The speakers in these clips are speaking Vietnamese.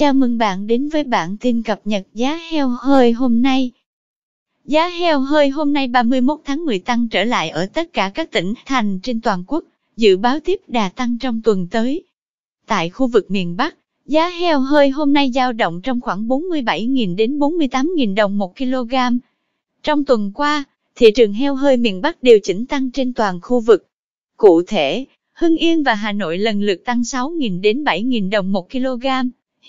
Chào mừng bạn đến với bản tin cập nhật giá heo hơi hôm nay. Giá heo hơi hôm nay 31 tháng 10 tăng trở lại ở tất cả các tỉnh, thành trên toàn quốc, dự báo tiếp đà tăng trong tuần tới. Tại khu vực miền Bắc, giá heo hơi hôm nay dao động trong khoảng 47.000 đến 48.000 đồng một kg. Trong tuần qua, thị trường heo hơi miền Bắc điều chỉnh tăng trên toàn khu vực. Cụ thể, Hưng Yên và Hà Nội lần lượt tăng 6.000 đến 7.000 đồng một kg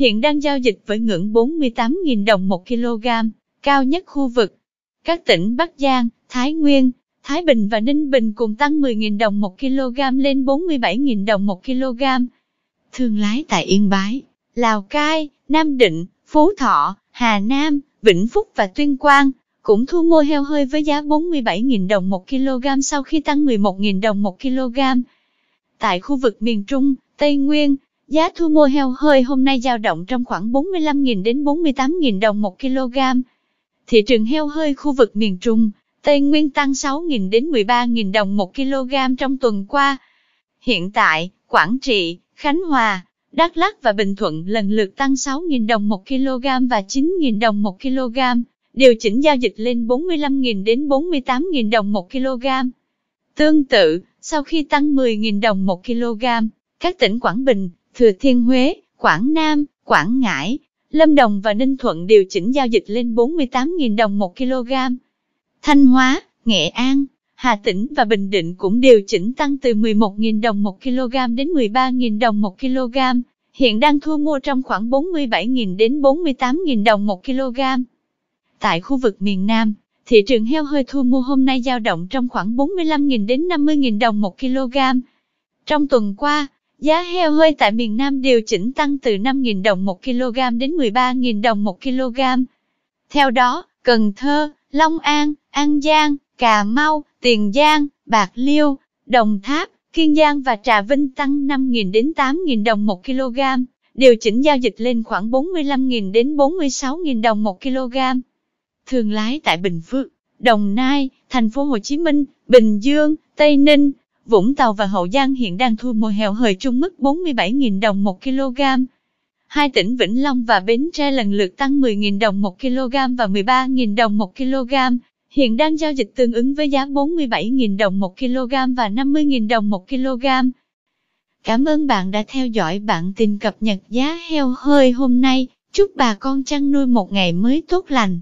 hiện đang giao dịch với ngưỡng 48.000 đồng một kg, cao nhất khu vực. Các tỉnh Bắc Giang, Thái Nguyên, Thái Bình và Ninh Bình cùng tăng 10.000 đồng một kg lên 47.000 đồng một kg. Thương lái tại Yên Bái, Lào Cai, Nam Định, Phú Thọ, Hà Nam, Vĩnh Phúc và Tuyên Quang cũng thu mua heo hơi với giá 47.000 đồng một kg sau khi tăng 11.000 đồng một kg. Tại khu vực miền Trung, Tây Nguyên, Giá thu mua heo hơi hôm nay dao động trong khoảng 45.000 đến 48.000 đồng một kg. Thị trường heo hơi khu vực miền Trung, Tây Nguyên tăng 6.000 đến 13.000 đồng một kg trong tuần qua. Hiện tại, Quảng Trị, Khánh Hòa, Đắk Lắk và Bình Thuận lần lượt tăng 6.000 đồng một kg và 9.000 đồng một kg, điều chỉnh giao dịch lên 45.000 đến 48.000 đồng một kg. Tương tự, sau khi tăng 10.000 đồng một kg, các tỉnh Quảng Bình, Thừa Thiên Huế, Quảng Nam, Quảng Ngãi, Lâm Đồng và Ninh Thuận điều chỉnh giao dịch lên 48.000 đồng một kg. Thanh Hóa, Nghệ An, Hà Tĩnh và Bình Định cũng điều chỉnh tăng từ 11.000 đồng một kg đến 13.000 đồng một kg, hiện đang thu mua trong khoảng 47.000 đến 48.000 đồng một kg. Tại khu vực miền Nam, thị trường heo hơi thu mua hôm nay dao động trong khoảng 45.000 đến 50.000 đồng một kg. Trong tuần qua, Giá heo hơi tại miền Nam điều chỉnh tăng từ 5.000 đồng một kg đến 13.000 đồng một kg. Theo đó, Cần Thơ, Long An, An Giang, Cà Mau, Tiền Giang, Bạc Liêu, Đồng Tháp, Kiên Giang và Trà Vinh tăng 5.000 đến 8.000 đồng một kg, điều chỉnh giao dịch lên khoảng 45.000 đến 46.000 đồng một kg. Thương lái tại Bình Phước, Đồng Nai, Thành phố Hồ Chí Minh, Bình Dương, Tây Ninh, Vũng Tàu và Hậu Giang hiện đang thu mua heo hơi trung mức 47.000 đồng một kg. Hai tỉnh Vĩnh Long và Bến Tre lần lượt tăng 10.000 đồng một kg và 13.000 đồng một kg, hiện đang giao dịch tương ứng với giá 47.000 đồng một kg và 50.000 đồng một kg. Cảm ơn bạn đã theo dõi bản tin cập nhật giá heo hơi hôm nay. Chúc bà con chăn nuôi một ngày mới tốt lành.